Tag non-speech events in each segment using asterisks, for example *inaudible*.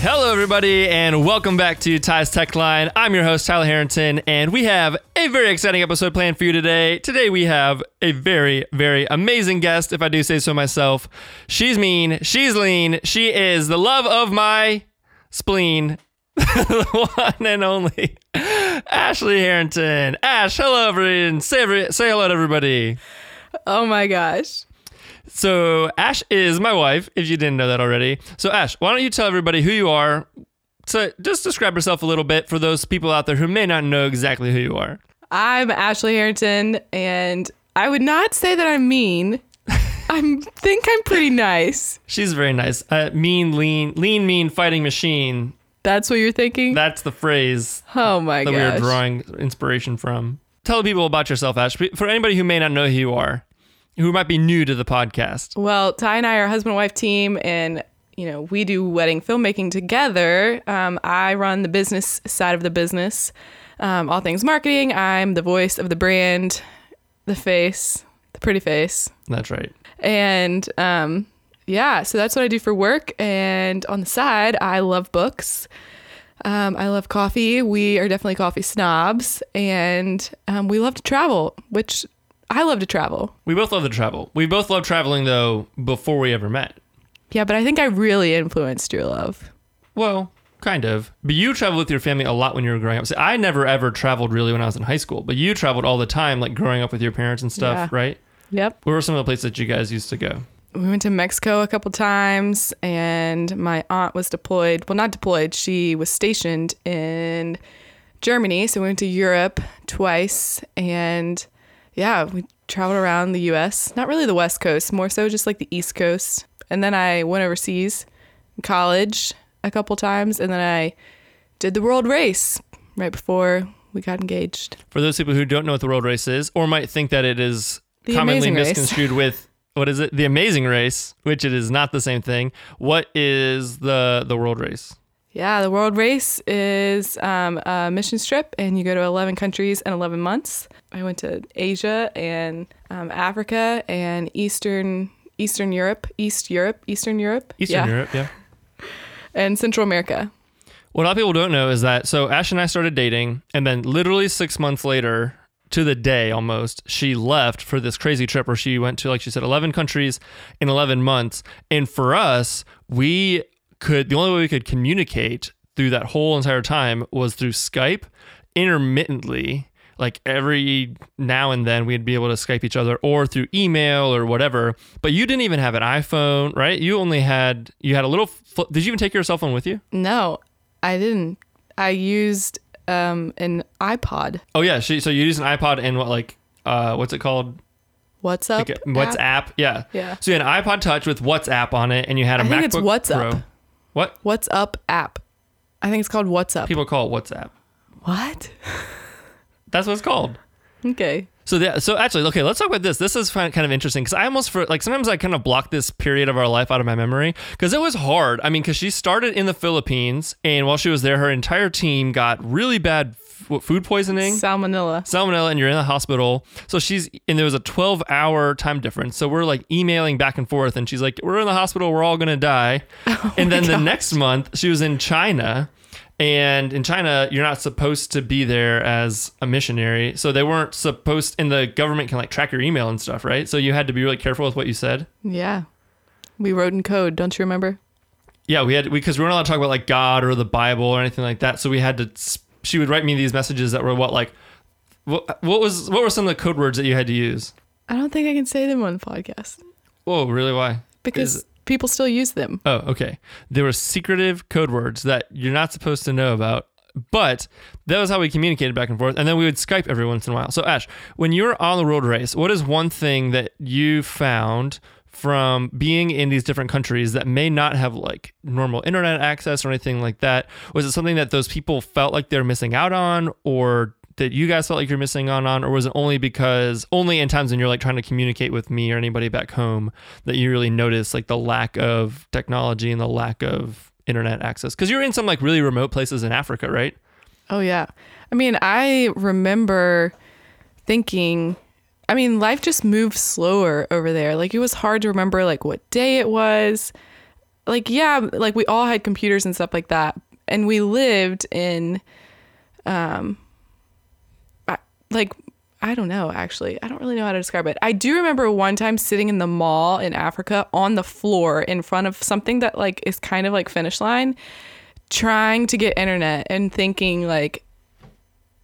Hello, everybody, and welcome back to Ty's Tech Line. I'm your host, Tyler Harrington, and we have a very exciting episode planned for you today. Today, we have a very, very amazing guest, if I do say so myself. She's mean, she's lean, she is the love of my spleen, the *laughs* one and only Ashley Harrington. Ash, hello, everyone. Say, every, say hello to everybody. Oh my gosh. So Ash is my wife, if you didn't know that already. So Ash, why don't you tell everybody who you are? So just describe yourself a little bit for those people out there who may not know exactly who you are. I'm Ashley Harrington, and I would not say that I'm mean. *laughs* I think I'm pretty nice. She's very nice. Uh, mean, lean, lean, mean, fighting machine. That's what you're thinking? That's the phrase oh my god! that gosh. we are drawing inspiration from. Tell people about yourself, Ash. For anybody who may not know who you are, who might be new to the podcast. Well, Ty and I are husband and wife team, and you know we do wedding filmmaking together. Um, I run the business side of the business, um, all things marketing. I'm the voice of the brand, the face, the pretty face, That's right. and um, yeah, so that's what I do for work. And on the side, I love books. Um, I love coffee. We are definitely coffee snobs, and um, we love to travel, which I love to travel. We both love to travel. We both love traveling though before we ever met. Yeah, but I think I really influenced your love. Well, kind of. But you traveled with your family a lot when you were growing up. See, I never ever traveled really when I was in high school, but you traveled all the time, like growing up with your parents and stuff, Yeah. right? Yep. Where were some of the places that you guys used to go? We went to Mexico a couple times, and my aunt was deployed. Well, not deployed, she was stationed in Germany. So we went to Europe twice, and yeah, we traveled around the US. Not really the West Coast, more so just like the East Coast. And then I went overseas in college a couple times, and then I did the world race right before we got engaged. For those people who don't know what the world race is, or might think that it is The commonly misconstrued with what is it? The Amazing Race, which it is not the same thing. What is the the world race? Yeah, the world race is um, a mission trip, and you go to 11 countries in 11 months. I went to Asia and um, Africa and Eastern Eastern Europe, East Europe, Eastern Europe, Eastern yeah, Europe, yeah. *laughs* and Central America. What a lot of people don't know is that so Ash and I started dating, and then literally six months later, to the day almost, she left for this crazy trip where she went to, like she said, 11 countries in 11 months. And for us, we could, the only way we could communicate through that whole entire time was through Skype intermittently. Like every now and then, we'd be able to Skype each other or through email or whatever. But you didn't even have an iPhone, right? You only had, you had a little, fl- did you even take your cell phone with you? No, I didn't. I used um, an iPod. Oh yeah, so you used an iPod and what like uh what's it called? What's up? Like a- WhatsApp. app? Yeah. Yeah. So you had an iPod Touch with WhatsApp on it, and you had a I think MacBook it's What's Pro. What What's up app? I think it's called What's Up. people call it WhatsApp? what? *laughs* That's what it's called. Okay. So yeah, so actually, okay, let's talk about this. This is kind of interesting because I almost for like sometimes I kind of block this period of our life out of my memory because it was hard. I mean, because she started in the Philippines, and while she was there, her entire team got really bad f- food poisoning. Salmonella. salmonella and you're in the hospital. So she's and there was a 12 hour time difference. So we're like emailing back and forth and she's like, We're in the hospital, we're all gonna die. *laughs* Oh and then the next month she was in China. And in China, you're not supposed to be there as a missionary. So they weren't supposed and the government can like track your email and stuff, right? So you had to be really careful with what you said. Yeah. We wrote in code, don't you remember? Yeah, we had because we weren't allowed to talk about like God or the Bible or anything like that. So we had to. She would write me these messages that were what like, what, what was what were some of the code words that you had to use? I don't think I can say them on the podcast Whoa, really? Why? because people still use them. oh, okay. There were secretive code words that you're not supposed to know about, but that was how we communicated back and forth. And then we would Skype every once in a while. So, Ash, when you're on the world race, what is one thing that you found from being in these different countries that may not have like normal internet access or anything like that? Was it something that those people felt like they're missing out on, or that you guys felt like you're missing out on, or was it only because only in times when you're like trying to communicate with me or anybody back home that you really notice like the lack of technology and the lack of internet access? Because you're in some like really remote places in Africa, right? Oh yeah. I mean, I remember thinking I mean, life just moved slower over there. Like it was hard to remember like what day it was. like yeah, like we all had computers and stuff like that, and we lived in, um, like I don't know actually. I don't really know how to describe it. I do remember one time sitting in the mall in Africa on the floor in front of something that like is kind of like finish line, trying to get internet and thinking like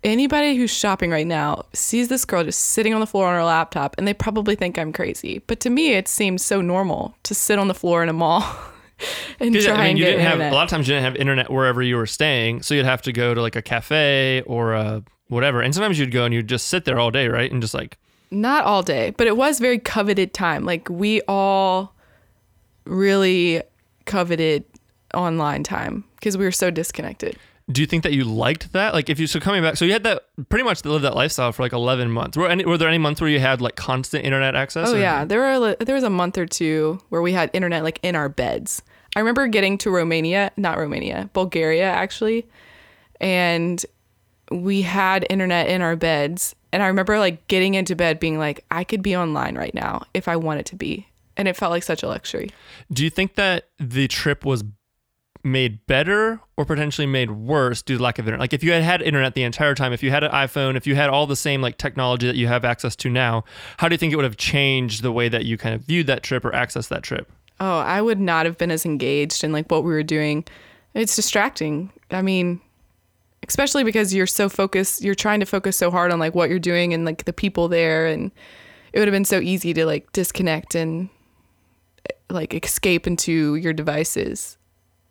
anybody who's shopping right now sees this girl just sitting on the floor on her laptop and they probably think I'm crazy. But to me, it seems so normal to sit on the floor in a mall *laughs* and try I mean, and you get didn't have internet. a lot of times you didn't have internet wherever you were staying, so you'd have to go to like a cafe or a whatever. And sometimes you'd go and you'd just sit there all day, right? And just like Not all day, but it was very coveted time. Like we all really coveted online time because we were so disconnected. Do you think that you liked that? Like, if you so coming back, so you had that pretty much lived that lifestyle for like eleven months. Were any were there any months where you had like constant internet access? Oh or- yeah, there were there was a month or two where we had internet like in our beds. I remember getting to Romania, not Romania, Bulgaria actually, and we had internet in our beds. And I remember like getting into bed being like, I could be online right now if I wanted to be, and it felt like such a luxury. Do you think that the trip was made better or potentially made worse due to lack of internet? Like, if you had had internet the entire time, if you had an iPhone, if you had all the same like technology that you have access to now, how do you think it would have changed the way that you kind of viewed that trip or accessed that trip? Oh, I would not have been as engaged in like what we were doing. It's distracting. I mean, especially because you're so focused, you're trying to focus so hard on like what you're doing and like the people there and it would have been so easy to like disconnect and like escape into your devices.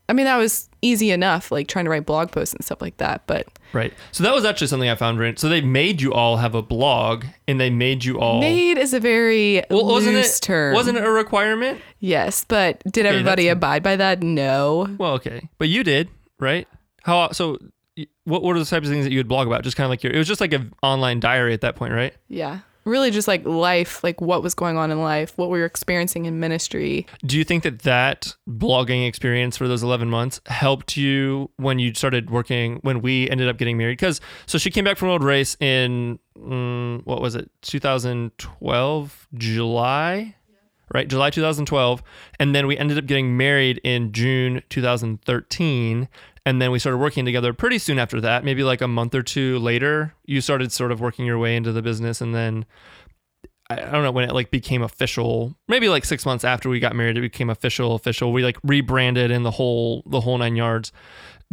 I mean, that was easy enough like trying to write blog posts and stuff like that, but Right. So that was actually something I found. So they made you all have a blog, and they made you all. made is a very well, wasn't loose it? term. Wasn't it a requirement? Yes, but did everybody abide by that? No. Well, okay, but you did, right? How so? What what are the types of things that you would blog about? Just kind of like your. It was just like an online diary at that point, right? Yeah. Really just like life, like what was going on in life, what we were experiencing in ministry. Do you think that that blogging experience for those 11 months helped you when you started working, when we ended up getting married? Because, so she came back from World Race in, mm, what was it, 2012, July? Right, July 2012. And then we ended up getting married in June 2013. And then we started working together pretty soon after that, maybe like a month or two later. You started sort of working your way into the business. And then I don't know when it like became official. Maybe like six months after we got married, it became official. Official. We like rebranded in the whole the whole nine yards.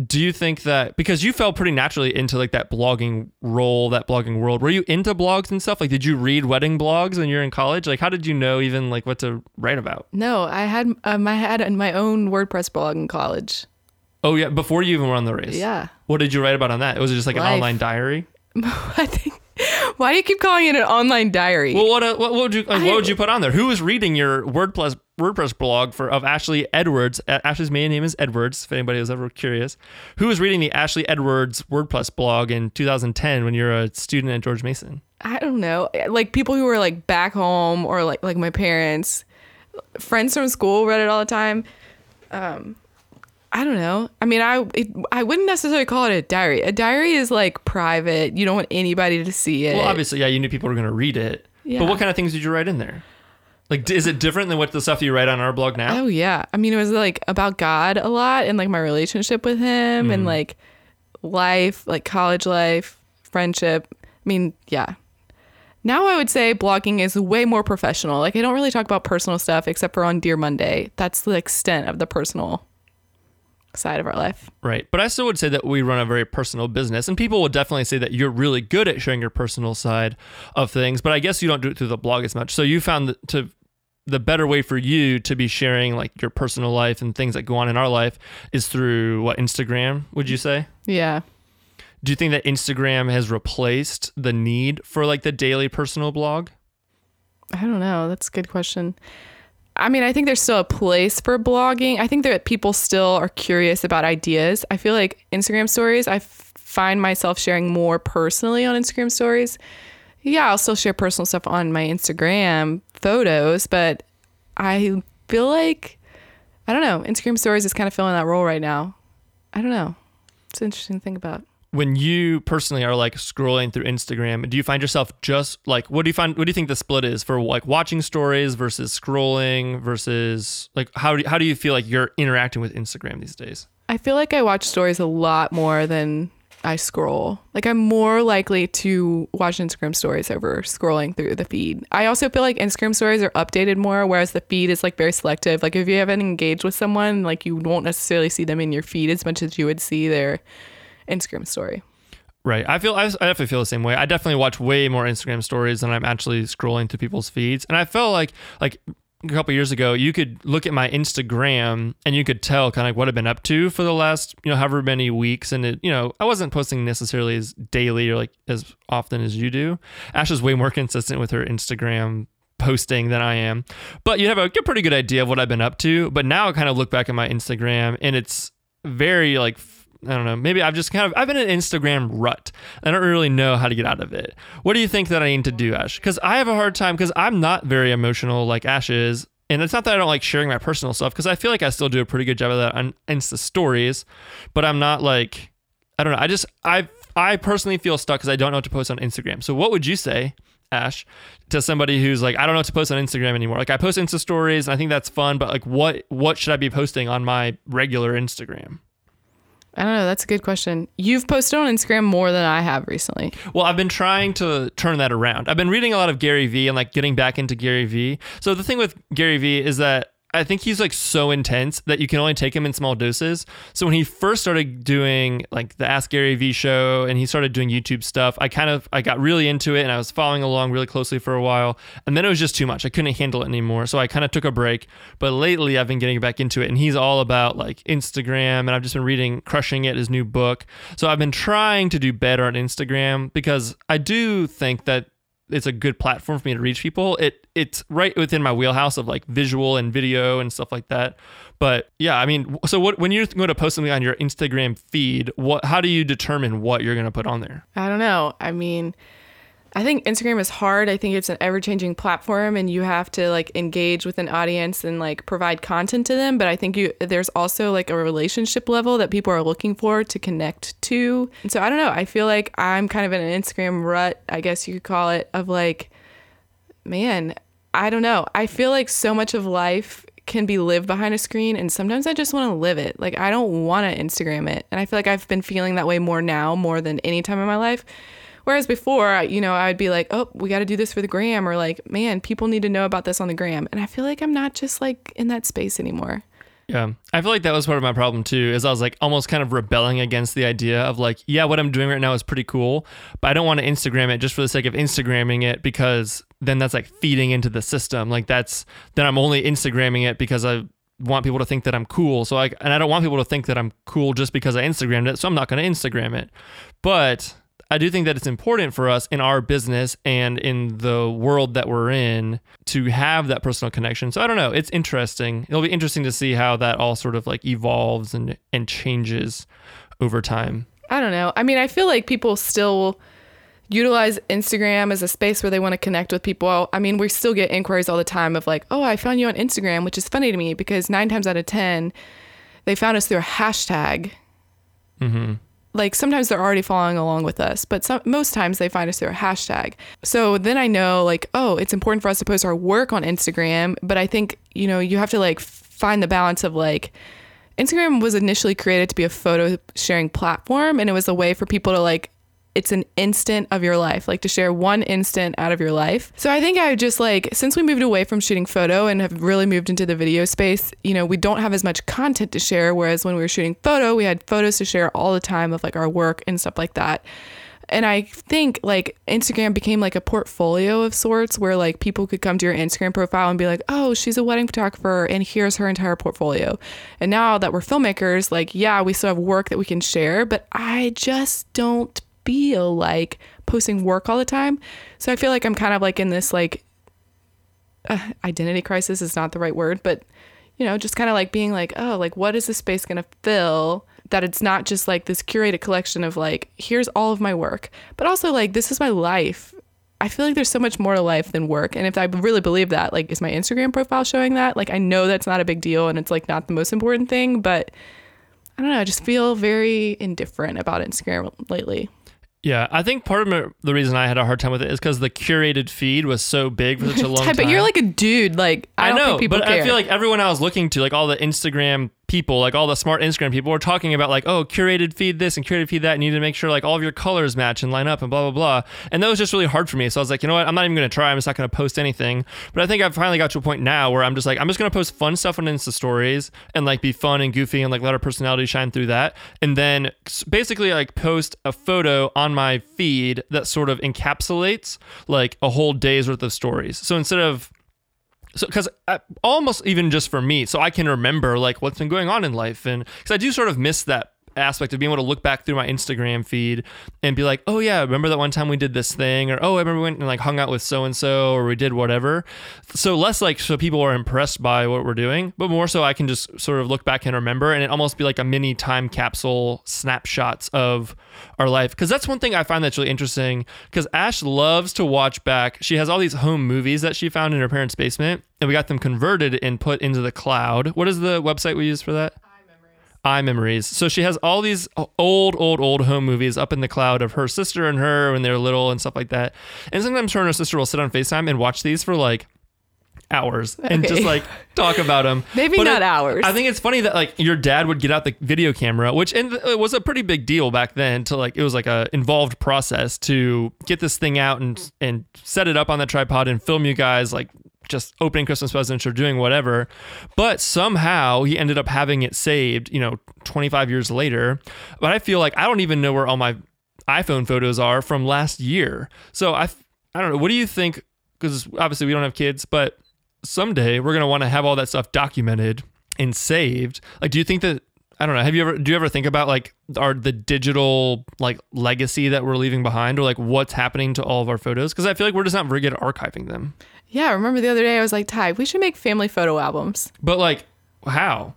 Do you think that because you fell pretty naturally into like that blogging role, that blogging world? Were you into blogs and stuff? Like, did you read wedding blogs when you're in college? Like, how did you know even like what to write about? No, I had um, I had my own WordPress blog in college. Oh yeah, before you even were on the race. Yeah. What did you write about on that? Was it just like an online diary? *laughs* I think why do you keep calling it an online diary? Well, what uh, what, what would you like, I- what would you put on there? Who was reading your WordPress WordPress blog for of Ashley Edwards? A- Ashley's main name is Edwards. If anybody was ever curious, who was reading the Ashley Edwards WordPress blog in 2010 when you're a student at George Mason? I don't know. Like people who were like back home or like like my parents, friends from school read it all the time. Um I don't know. I mean, I it, I wouldn't necessarily call it a diary. A diary is like private. You don't want anybody to see it. Well, obviously, yeah, you knew people were going to read it. Yeah. But what kind of things did you write in there? Like, is it different than what the stuff you write on our blog now? Oh yeah. I mean, it was like about God a lot and like my relationship with him Hmm. and like life, like college life, friendship. I mean, yeah. Now I would say blogging is way more professional. Like I don't really talk about personal stuff except for on Dear Monday. That's the extent of the personal side of our life. Right. But I still would say that we run a very personal business, and people would definitely say that you're really good at sharing your personal side of things. But I guess you don't do it through the blog as much. So you found that to the better way for you to be sharing like your personal life and things that go on in our life is through what Instagram, would you say? Yeah. Do you think that Instagram has replaced the need for like the daily personal blog? I don't know. That's a good question. I mean, I think there's still a place for blogging. I think that people still are curious about ideas. I feel like Instagram stories, I f- find myself sharing more personally on Instagram stories. Yeah, I'll still share personal stuff on my Instagram photos, but I feel like, I don't know, Instagram stories is kind of filling that role right now. I don't know. It's interesting to think about. When you personally are like scrolling through Instagram, do you find yourself just like what do you find what do you think the split is for like watching stories versus scrolling versus like how do, how do you feel like you're interacting with Instagram these days? I feel like I watch stories a lot more than I scroll. Like I'm more likely to watch Instagram stories over scrolling through the feed. I also feel like Instagram stories are updated more, whereas the feed is like very selective. Like if you haven't engaged with someone, like you won't necessarily see them in your feed as much as you would see their Instagram story. Right. I feel I, definitely feel the same way. I definitely watch way more Instagram stories than I'm actually scrolling through people's feeds. And I felt like like a couple years ago, you could look at my Instagram and you could tell kind of what I've been up to for the last, you know, however many weeks. And it, you know, I wasn't posting necessarily as daily or like as often as you do. Ash is way more consistent with her Instagram posting than I am, but you have a pretty good idea of what I've been up to. But now I kind of look back at my Instagram and it's very like I don't know. Maybe I've just kind of I've been in an Instagram rut. I don't really know how to get out of it. What do you think that I need to do, Ash? Because I have a hard time because I'm not very emotional like Ash is. And it's not that I don't like sharing my personal stuff because I feel like I still do a pretty good job of that on Insta stories, but I'm not like I don't know. I just I I personally feel stuck because I don't know what to post on Instagram. So what would you say, Ash, to somebody who's like I don't know what to post on Instagram anymore? Like I post Insta stories and I think that's fun, but like what what should I be posting on my regular Instagram? I don't know. That's a good question. You've posted on Instagram more than I have recently. Well, I've been trying to turn that around. I've been reading a lot of Gary Vee and like getting back into Gary Vee. So the thing with Gary Vee is that I think he's like so intense that you can only take him in small doses. So when he first started doing like the Ask Gary Vee show and he started doing YouTube stuff, I kind of I got really into it and I was following along really closely for a while. And then it was just too much. I couldn't handle it anymore. So I kind of took a break. But lately I've been getting back into it and he's all about like Instagram and I've just been reading Crushing It, his new book. So I've been trying to do better on Instagram because I do think that it's a good platform for me to reach people. It it's right within my wheelhouse of like visual and video and stuff like that. But yeah, I mean, so what when you're going to post something on your Instagram feed, what how do you determine what you're going to put on there? I don't know. I mean, I think Instagram is hard. I think it's an ever changing platform and you have to like engage with an audience and like provide content to them. But I think you there's also like a relationship level that people are looking for to connect to. And so I don't know. I feel like I'm kind of in an Instagram rut, I guess you could call it, of like, man, I don't know. I feel like so much of life can be lived behind a screen and sometimes I just want to live it. Like I don't want to Instagram it. And I feel like I've been feeling that way more now more than any time in my life Whereas before, you know, I'd be like, oh, we got to do this for the gram, or like, man, people need to know about this on the gram. And I feel like I'm not just like in that space anymore. Yeah. I feel like that was part of my problem too, is I was like almost kind of rebelling against the idea of like, yeah, what I'm doing right now is pretty cool, but I don't want to Instagram it just for the sake of Instagramming it because then that's like feeding into the system. Like that's, then I'm only Instagramming it because I want people to think that I'm cool. So I, and I don't want people to think that I'm cool just because I Instagrammed it. So I'm not to Instagram it. But I do think that it's important for us in our business and in the world that we're in to have that personal connection. So I don't know, it's interesting. It'll be interesting to see how that all sort of like evolves and and changes over time. I don't know. I mean, I feel like people still utilize Instagram as a space where they want to connect with people. I mean, we still get inquiries all the time of like, "Oh, I found you on Instagram," which is funny to me because 9 times out of 10 they found us through a hashtag. Mhm like sometimes they're already following along with us, but some, most times they find us through a hashtag. So then I know like, oh, it's important for us to post our work on Instagram, but I think, you know, you have to like find the balance of like Instagram was initially created to be a photo sharing platform and it was a way for people to like it's an instant of your life, like to share one instant out of your life. So I think I just like, since we moved away from shooting photo and have really moved into the video space, you know, we don't have as much content to share. Whereas when we were shooting photo, we had photos to share all the time of like our work and stuff like that. And I think like Instagram became like a portfolio of sorts where like people could come to your Instagram profile and be like, oh, she's a wedding photographer and here's her entire portfolio. And now that we're filmmakers, like, yeah, we still have work that we can share, but I just don't feel like posting work all the time. So I feel like I'm kind of like in this like uh, identity crisis is not the right word, but you know, just kind of like being like, oh, like what is this space going to fill? That it's not just like this curated collection of like, here's all of my work, but also like, this is my life. I feel like there's so much more to life than work. And if I really believe that, like, is my Instagram profile showing that? Like, I know that's not a big deal and it's like not the most important thing, but I I don't know, I just feel very indifferent about Instagram lately. Yeah, I think part of the reason I had a hard time with it is because the curated feed was so big for such a *laughs* long time. but you're like a dude. Like I, I don't know, think people but care. I feel like everyone I was looking to, like all the Instagram people, like all the smart Instagram people, were talking about like, oh, curated feed this and curated feed that. And you need to make sure like all of your colors match and line up and blah blah blah. And that was just really hard for me. So I was like, you know what? I'm not even to try. I'm just not to post anything. But I think I've finally got to a point now where I'm just like, I'm just to post fun stuff on Insta stories and like be fun and goofy and like let our personality shine through that. And then basically like post a photo on my feed that sort of encapsulates like a whole day's worth of stories. So instead of so because uh, almost even just for me so i can remember like what's been going on in life and because i do sort of miss that aspect of being able to look back through my instagram feed and be like oh yeah remember that one time we did this thing? Or oh i remember we went and like hung out with so and so or we did whatever. So less like so people are impressed by what we're doing but more so i can just sort of look back and remember and it almost be like a mini time capsule snapshots of our life. Because that's one thing i find that's really interesting because ash loves to watch back. She has all these home movies that she found in her parents basement and we got them converted and put into the cloud. What is the website we use for that iMemories. So she has all these old, old, old home movies up in the cloud of her sister and her when they were little and stuff like that. And sometimes her and her sister will sit on FaceTime and watch these for like hours and Okay. just like talk about them. *laughs* Maybe not hours. I think it's funny that like your dad would get out the video camera, which and it was a pretty big deal back then. To like it was like a involved process to get this thing out and and set it up on the tripod and film you guys like just opening Christmas presents or doing whatever. But somehow he ended up having it saved, you know, 25 years later. But I feel like I don't even know where all my iPhone photos are from last year. So I, I don't know. What do you think? Because obviously we don't have kids, but someday we're gonna want to have all that stuff documented and saved. Like, do you think that? I don't know. Have you ever? Do you ever think about like our the digital like legacy that we're leaving behind, or like what's happening to all of our photos? Because I feel like we're just not very good at archiving them. Yeah, I remember the other day I was like, Ty, we should make family photo albums. But like, how?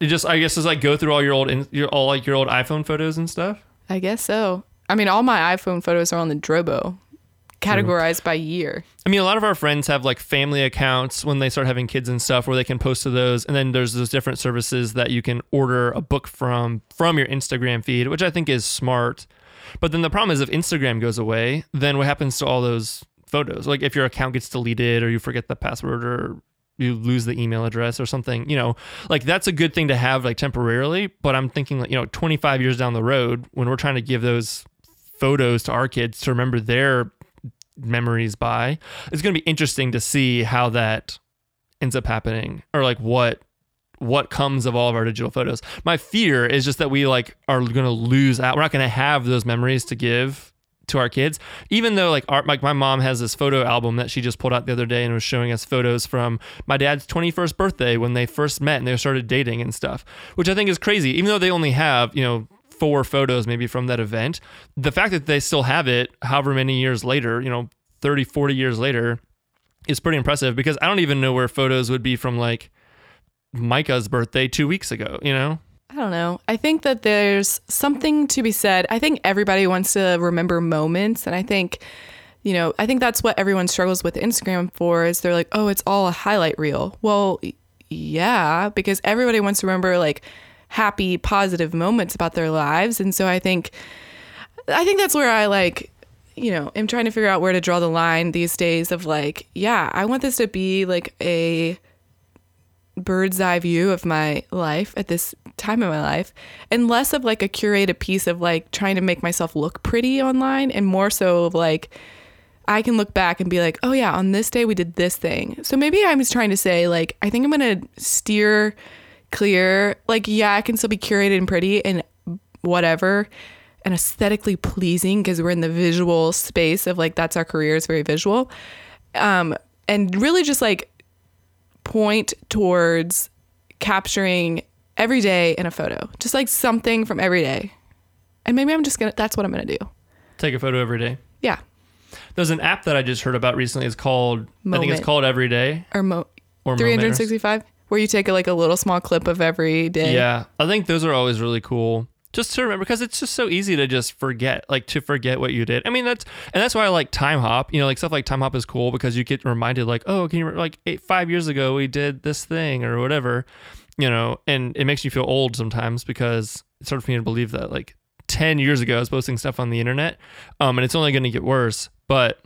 You just I guess is like go through all your old in- your all like your old iPhone photos and stuff. I guess so. I mean, all my iPhone photos are on the Drobo, categorized by year. I mean, a lot of our friends have like family accounts when they start having kids and stuff where they can post to those. And then there's those different services that you can order a book from from your Instagram feed, which I think is smart. But then the problem is if Instagram goes away, then what happens to all those photos? Like if your account gets deleted or you forget the password or you lose the email address or something, you know, like that's a good thing to have like temporarily. But I'm thinking like, you know, 25 years down the road when we're trying to give those photos to our kids to remember their memories by. It's going to be interesting to see how that ends up happening or like what what comes of all of our digital photos. My fear is just that we like are going to lose out. We're not going to have those memories to give to our kids. Even though like art like my mom has this photo album that she just pulled out the other day and was showing us photos from my dad's 21st birthday when they first met and they started dating and stuff which i think is crazy. Even though they only have you know four photos maybe from that event the fact that they still have it however many years later you know 30 40 years later is pretty impressive because i don't even know where photos would be from like micah's birthday two weeks ago you know I don't know. I think that there's something to be said. I think everybody wants to remember moments. And I think, you know, I think that's what everyone struggles with Instagram for is they're like, oh, it's all a highlight reel. Well, yeah, because everybody wants to remember like happy, positive moments about their lives. And so I think, I think that's where I like, you know, am trying to figure out where to draw the line these days of like, yeah, I want this to be like a bird's eye view of my life at this time in my life and less of like a curated piece of like trying to make myself look pretty online and more so of like I can look back and be like, oh yeah, on this day we did this thing. So maybe I'm just trying to say like I think I'm gonna steer clear. Like yeah, I can still be curated and pretty and whatever and aesthetically pleasing because we're in the visual space of like that's our career is very visual. Um, and really just like point towards capturing every day in a photo, just like something from every day. And maybe I'm just gonna, that's what I'm gonna do. take a photo every day Yeah. there's an app that i just heard about recently it's called i think it's called everyday Or mo- or Moment or 365, where you take a, like a little small clip of every day. Yeah, I think those are always really cool. Just to remember because it's just so easy to just forget like to forget what you did. I mean that's and that's why i like Timehop you know like stuff like Timehop is cool because you get reminded like oh can you like eight, five years ago we did this thing or whatever you know and it makes you feel old sometimes because it's hard for me to believe that like 10 years ago i was posting stuff on the internet um and it's only going to get worse but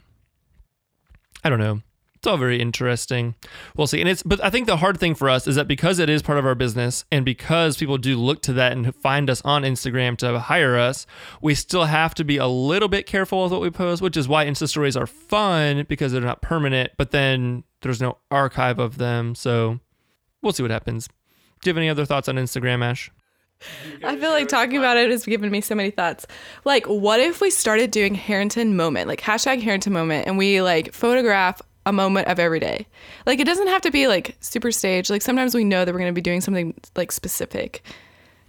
i don't know all very interesting. We'll see. And it's, but I think the hard thing for us is that because it is part of our business and because people do look to that and find us on Instagram to hire us, we still have to be a little bit careful with what we post, which is why Insta stories are fun because they're not permanent, but then there's no archive of them. So we'll see what happens. Do you have any other thoughts on Instagram, Ash? I feel like talking about it has given me so many thoughts. Like, what if we started doing Harrington moment, like hashtag Harrington moment, and we like photograph a moment of every day. Like it doesn't have to be like super staged. Like sometimes we know that we're going to be doing something like specific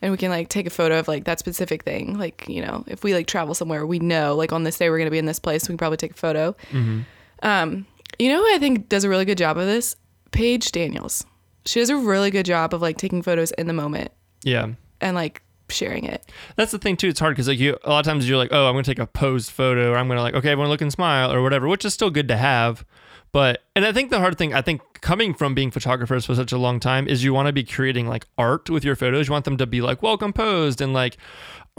and we can like take a photo of like that specific thing. Like, you know, if we like travel somewhere, we know like on this day we're going to be in this place, we can probably take a photo. Mm-hmm. Um, you know who I think does a really good job of this? Paige Daniels. She does a really good job of like taking photos in the moment Yeah. and like sharing it. That's the thing too. It's hard because like you, a lot of times you're like, oh, I'm gonna take a posed photo, or I'm gonna like, okay, everyone look and smile, or whatever, which is still good to have. But and I think the hard thing, I think coming from being photographers for such a long time, is you want to be creating like art with your photos. You want them to be like well composed and like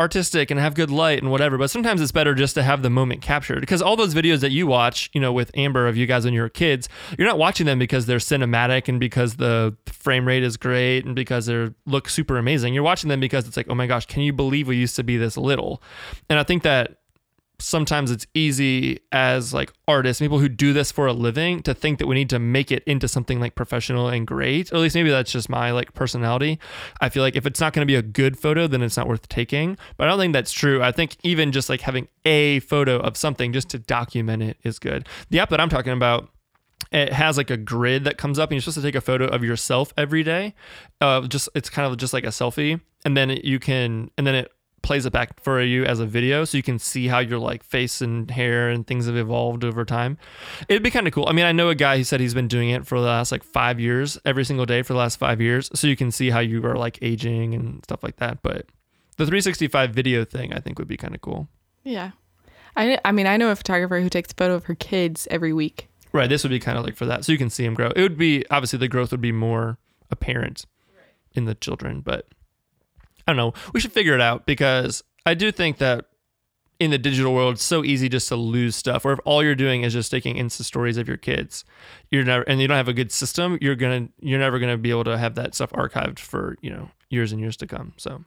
artistic and have good light and whatever. But sometimes it's better just to have the moment captured because all those videos that you watch, you know, with Amber of you guys when you were kids, you're not watching them because they're cinematic and because the frame rate is great and because they look super amazing. You're watching them because it's like, oh my gosh, can you believe we used to be this little? And I think that sometimes it's easy as like artists, people who do this for a living, to think that we need to make it into something like professional and great. Or at least maybe that's just my like personality. I feel like if it's not going to be a good photo, then it's not worth taking. But I don't think that's true. I think even just like having a photo of something just to document it is good. The app that I'm talking about it has like a grid that comes up and you're supposed to take a photo of yourself every day uh, just it's kind of just like a selfie and then you can and then it plays it back for you as a video so you can see how your like face and hair and things have evolved over time. It'd be kind of cool. I mean, I know a guy who said he's been doing it for the last like 5 years, every single day for the last 5 years, so you can see how you are like aging and stuff like that, but the 365 video thing I think would be kind of cool. Yeah. I, I mean, I know a photographer who takes a photo of her kids every week. Right, this would be kind of like for that. So you can see them grow. It would be obviously the growth would be more apparent in the children, but I don't know. We should figure it out because I do think that in the digital world, it's so easy just to lose stuff. Or if all you're doing is just taking Insta stories of your kids, you're never and you don't have a good system, you're gonna you're never gonna be able to have that stuff archived for you know years and years to come. So,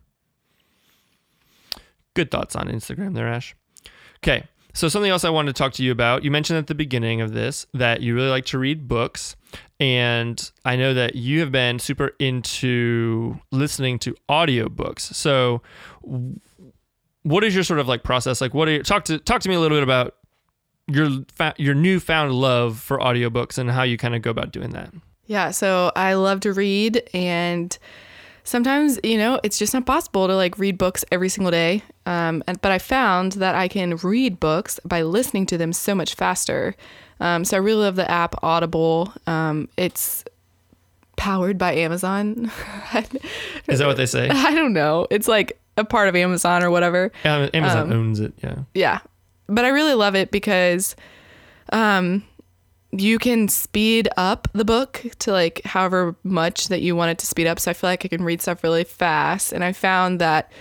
good thoughts on Instagram there, Ash. Okay, so something else I wanted to talk to you about. You mentioned at the beginning of this that you really like to read books, and I know that you have been super into listening to audiobooks. So what is your sort of like process? Like what are you talk to talk to me a little bit about your your newfound love for audiobooks and how you kind of go about doing that. Yeah, so I love to read and sometimes you know it's just not possible to like read books every single day um, and, but i found that i can read books by listening to them so much faster um, so i really love the app audible. Um, it's powered by amazon. *laughs* Is that what they say? *laughs* I don't know. It's like a part of amazon or whatever. Yeah, amazon um, owns it yeah. yeah. But i really love it because um you can speed up the book to like however much that you want it to speed up. So I feel like I can read stuff really fast. And I found that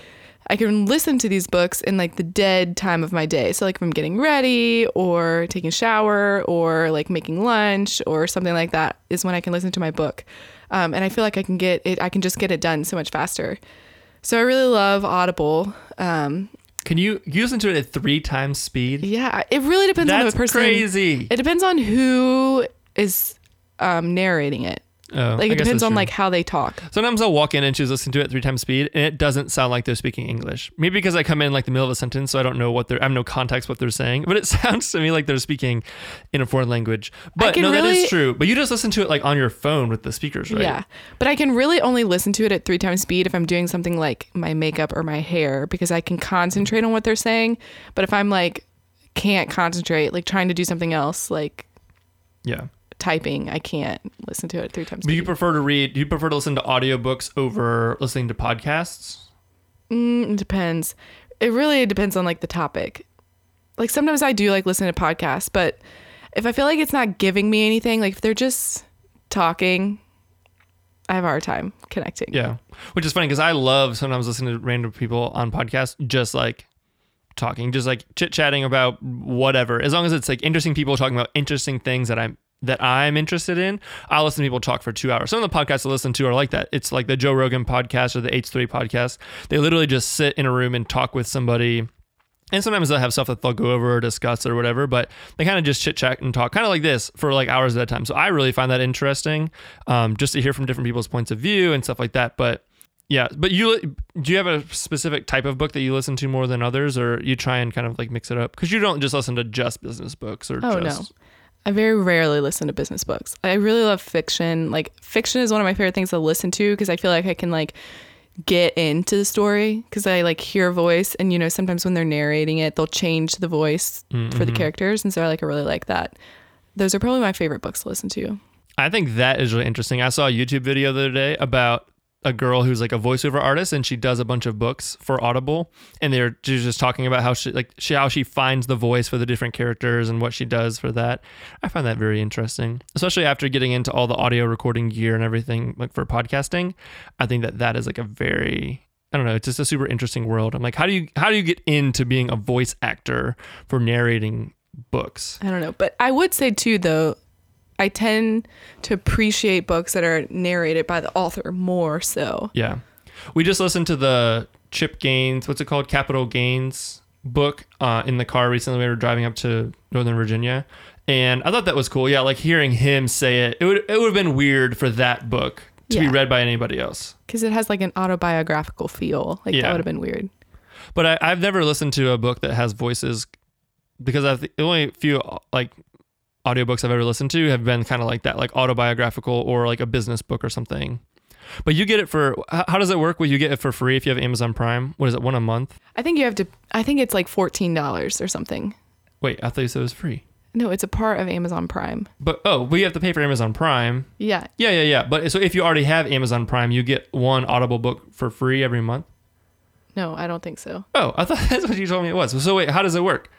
I can listen to these books in like the dead time of my day. So like if I'm getting ready or taking a shower or like making lunch or something like that is when I can listen to my book. Um, and I feel like I can get it. I can just get it done so much faster. So I really love Audible. Um, can you, you listen to it at three times speed? Yeah, it really depends That's on the person. That's crazy. It depends on who is um, narrating it. Oh, Like it depends on like how they talk. Sometimes I'll walk in and she's listening to it at three times speed, and it doesn't sound like they're speaking English. Maybe because I come in like the middle of a sentence, so I don't know what they're. I have no context what they're saying, but it *laughs* sounds to me like they're speaking in a foreign language. But no, that really- is true. But you just listen to it like on your phone with the speakers, right? Yeah, but I can really only listen to it at three times speed if I'm doing something like my makeup or my hair because I can concentrate on what they're saying. But if I'm like can't concentrate, like trying to do something else, like Yeah. Typing, I can't listen to it three times Do you prefer to read? Do you prefer to listen to audiobooks over listening to podcasts? Mm, it depends. It really depends on like the topic. Like sometimes I do like listen to podcasts, but if I feel like it's not giving me anything, like if they're just talking, I have a hard time connecting. Yeah, which is funny because I love sometimes listening to random people on podcasts, just like talking, just like chit chatting about whatever. As long as it's like interesting people talking about interesting things that I'm that I'm interested in, I'll listen to people talk for two hours. Some of the podcasts I listen to are like that. It's like the Joe Rogan podcast or the H3 podcast. They literally just sit in a room and talk with somebody. And sometimes they'll have stuff that they'll go over or discuss or whatever, but they kind of just chit chat and talk, kind of like this for like hours at a time. So I really find that interesting, um, just to hear from different people's points of view and stuff like that. But yeah, but you do you have a specific type of book that you listen to more than others, or you try and kind of like mix it up? Because you don't just listen to just business books or Oh, just no. I very rarely listen to business books. I really love fiction. Like fiction is one of my favorite things to listen to because I feel like I can like get into the story because I like hear a voice and you know sometimes when they're narrating it they'll change the voice for the mm-hmm. characters and so I like I really like that. Those are probably my favorite books to listen to. I think that is really interesting. I saw a YouTube video the other day about a girl who's like a voiceover artist and she does a bunch of books for Audible and they're she's just talking about how she like she how she finds the voice for the different characters and what she does for that. I find that very interesting, especially after getting into all the audio recording gear and everything like for podcasting. I think that that is like a very I don't know, it's just a super interesting world. I'm like, how do you how do you get into being a voice actor for narrating books? I don't know, but I would say too though I tend to appreciate books that are narrated by the author more so. Yeah. We just listened to the Chip Gaines, what's it called? Capital Gaines book uh, in the car recently. We were driving up to Northern Virginia. And I thought that was cool. Yeah, like hearing him say it, it would it would have been weird for that book to be read by anybody else. because it has like an autobiographical feel. Like Yeah. that would have been weird. But I, I've never listened to a book that has voices because I've the only few like audiobooks I've ever listened to have been kind of like that, like autobiographical or like a business book or something. But you get it for how does it work? Will you get it for free if you have Amazon Prime? What is it, one a month? I think you have to. I think it's like fourteen dollars or something. Wait, I thought you said it was free. No, it's a part of Amazon Prime. But oh, we have to pay for Amazon Prime. Yeah, Yeah, yeah, yeah. But so if you already have Amazon Prime, you get one Audible book for free every month. no, I don't think so. Oh, I thought *laughs* that's what you told me it was. So wait, how does it work?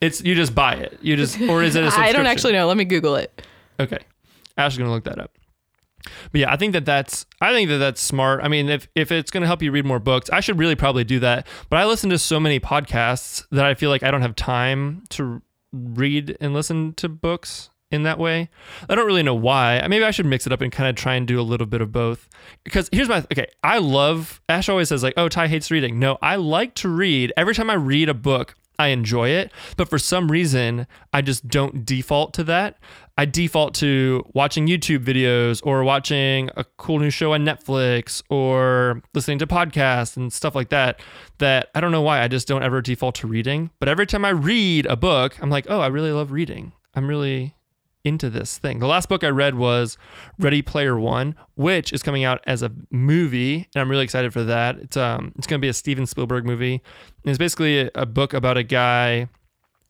It's you just buy it. You just or is it a *laughs* I subscription? don't actually know. Let me Google it. Okay, Ash is gonna look that up. But yeah, I think that that's I think that that's smart. I mean, if if it's gonna help you read more books, I should really probably do that. But I listen to so many podcasts that I feel like I don't have time to read and listen to books in that way. I don't really know why. Maybe I should mix it up and kind of try and do a little bit of both. Because here's my okay, I love Ash always says like, "Oh, Ty hates reading." No, I like to read. Every time I read a book, I enjoy it, but for some reason, I just don't default to that. I default to watching YouTube videos or watching a cool new show on Netflix or listening to podcasts and stuff like that. That I don't know why I just don't ever default to reading. But every time I read a book, I'm like, oh, I really love reading. I'm really into this thing. The last book I read was Ready Player One, which is coming out as a movie, and I'm really excited for that. It's um it's going to be a Steven Spielberg movie. And it's basically a, a book about a guy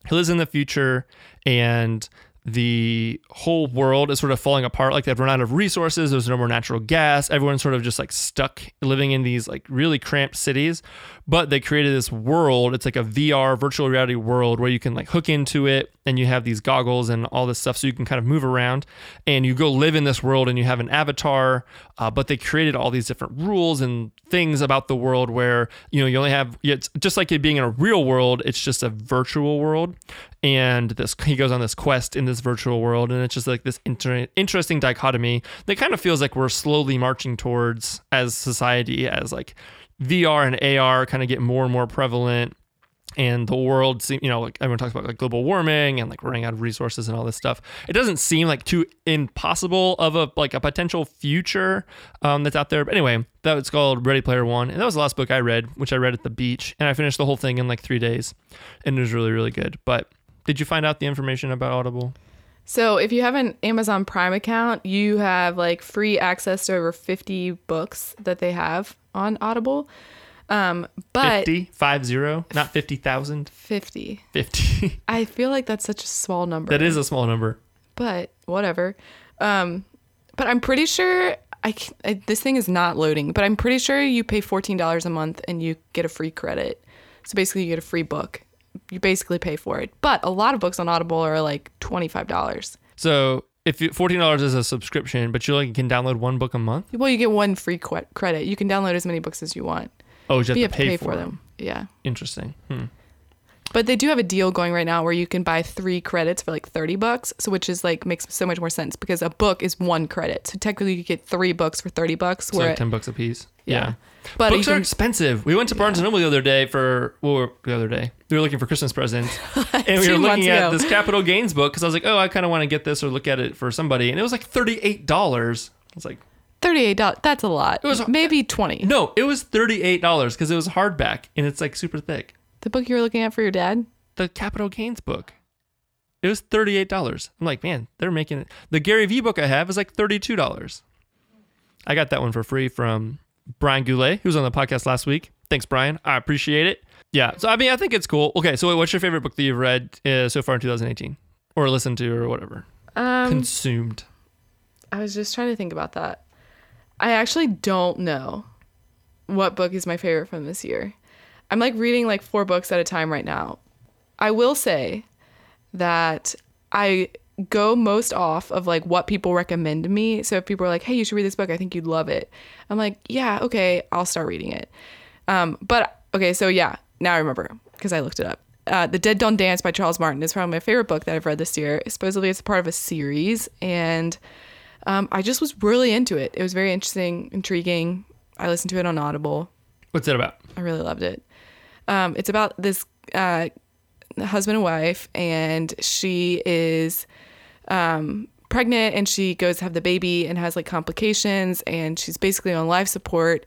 who lives in the future and the whole world is sort of falling apart. Like they've run out of resources. There's no more natural gas. Everyone's sort of just like stuck living in these like really cramped cities. But they created this world. It's like a VR virtual reality world where you can like hook into it and you have these goggles and all this stuff so you can kind of move around and you go live in this world and you have an avatar. Uh, but they created all these different rules and things about the world where you know you only have it's just like it being in a real world it's just a virtual world and this he goes on this quest in this virtual world and it's just like this inter- interesting dichotomy that kind of feels like we're slowly marching towards as society as like VR and AR kind of get more and more prevalent and the world seem you know like everyone talks about like global warming and like running out of resources and all this stuff. It doesn't seem like too impossible of a like a potential future um, that's out there. But anyway that was called ready player one and that was the last book i read which i read at the beach and i finished the whole thing in like three days and it was really really good. But did you find out the information about audible So if you have an Amazon Prime account, you have like free access to over 50 books that they have on Audible. Um, but 50 five zero not 50000 50. 50 *laughs* I feel like that's such a small number. that is a small number but whatever. Um, but I'm pretty sure I this thing is not loading, but I'm pretty sure you pay fourteen dollars a month and you get a free credit. So basically, you get a free book. You basically pay for it. But a lot of books on Audible are like twenty five dollars. So if you, fourteen dollars is a subscription, but you like can download one book a month. Well, you get one free qu- credit. You can download as many books as you want. Oh, you have, you to have pay, to pay for them. Yeah. Interesting. Hmm. But they do have a deal going right now where you can buy three credits for like 30 bucks, so which is like makes so much more sense because a book is one credit. So technically you get three books for 30 bucks. So where like ten bucks a piece. Yeah. Yeah. but Books you are can, expensive. We went to Barnes and Noble the other day for well, the other day. We were looking for Christmas presents, *laughs* and we were looking at ago. this Capital Gaines book because I was like, oh, I kind of want to get this or look at it for somebody, and it was like thirty eight dollars. I was like, $38. That's a lot. It was- maybe 20. no, it was thirty eight dollars because it was hardback and it's like super thick. The book you were looking at for your dad? The Capital Gaines book. It was thirty eight dollars. I'm like, man, they're making it. The Gary Vee book I have is like thirty two dollars. I got that one for free from Brian Goulet, who was on the podcast last week. Thanks, Brian. I appreciate it. Yeah. So I mean, I think it's cool. Okay. So wait, what's your favorite book that you've read uh, so far in 2018, or listened to, or whatever? Um, Consumed. I was just trying to think about that. I actually don't know what book is my favorite from this year. I'm like reading like four books at a time right now. I will say that I go most off of like what people recommend to me. So if people are like, "Hey, you should read this book. I think you'd love it." I'm like, "Yeah, okay, I'll start reading it." Um, but okay, so yeah, now I remember because I looked it up. Uh, the Dead Don't Dance by Charles Martin is probably my favorite book that I've read this year. Supposedly, it's a part of a series, and um, I just was really into it. It was very interesting, intriguing. I listened to it on Audible. What's it about? I really loved it. Um, it's about this uh, husband and wife, and she is um, pregnant, and she goes to have the baby and has like complications, and she's basically on life support.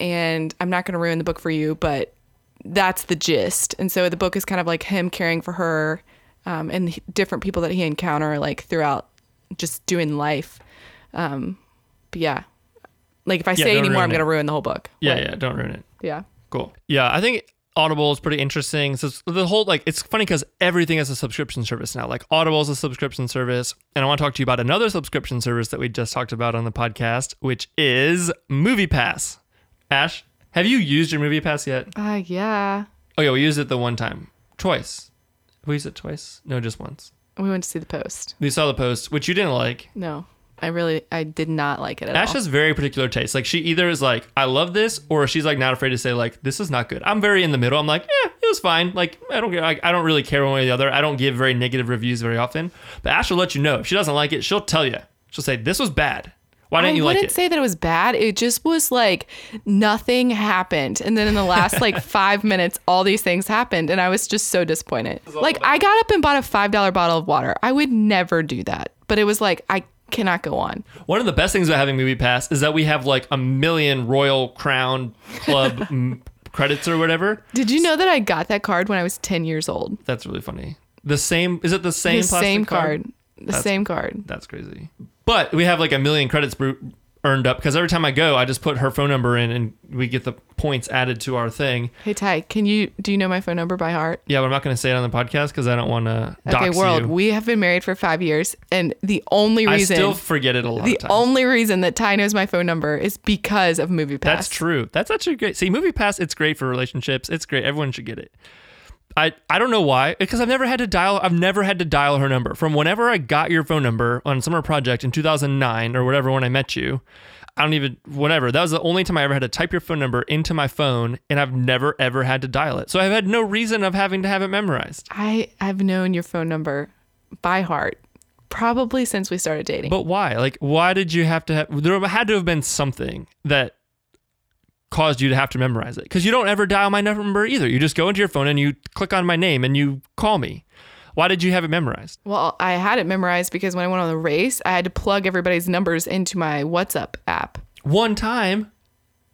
And I'm not going to ruin the book for you, but that's the gist. And so the book is kind of like him caring for her um, and different people that he encounter like throughout just doing life. Um, but yeah, like if I Yeah, say anymore, I'm going to ruin the whole book. Yeah, What? yeah. Don't ruin it. yeah. Cool. Yeah, I think Audible is pretty interesting. So the whole like it's funny because everything is a subscription service now. Like Audible is a subscription service, and I want to talk to you about another subscription service that we just talked about on the podcast, which is Movie Pass. Ash, have you used your Movie Pass yet? Uh, yeah. Oh yeah, we used it the one time, twice. We used it twice? No, just once. We went to see the post. We saw the post, which you didn't like. No, I really, I did not like it at Ash all. has very particular taste. Like she either is like, I love this, or she's like not afraid to say like, this is not good. I'm very in the middle. I'm like, eh, it was fine. Like I don't care. I, I don't really care one way or the other. I don't give very negative reviews very often. But Ash will let you know if she doesn't like it. She'll tell you. She'll say this was bad. Why didn't I you like it? I wouldn't say that it was bad. It just was like nothing happened. And then in the last like *laughs* five minutes, all these things happened. And I was just so disappointed. Like, I got up and bought a $5 bottle of water. I would never do that. But it was like, I cannot go on. One of the best things about having Movie Pass is that we have like a million Regal Crown Club *laughs* mm, credits or whatever. Did you know that I got that card when I was 10 years old? That's really funny. The same is it the same the plastic same card? card. The That's- same card. That's crazy. But we have like a million credits br- earned up because every time I go, I just put her phone number in and we get the points added to our thing. Hey, Ty, can you, do you know my phone number by heart? Yeah, but I'm not going to say it on the podcast because I don't want to Okay, world, you. we have been married for five years. And the only reason I still forget it a lot The of times. only reason that Ty knows my phone number is because of Movie Pass. That's true. That's actually great. See, Movie Pass, it's great for relationships. It's great. Everyone should get it. I, I don't know why because I've never had to dial I've never had to dial her number. From whenever I got your phone number on summer project in 2009 or whatever when I met you I don't even whatever that was the only time I ever had to type your phone number into my phone and I've never ever had to dial it. So I've had no reason of having to have it memorized. I have known your phone number by heart probably since we started dating. but why? Like why did you have to have there had to have been something that caused you to have to memorize it because you don't ever dial my number either you just go into your phone and you click on my name and you call me why did you have it memorized well, I had it memorized because when I went on the race, I had to plug everybody's numbers into my WhatsApp app. one time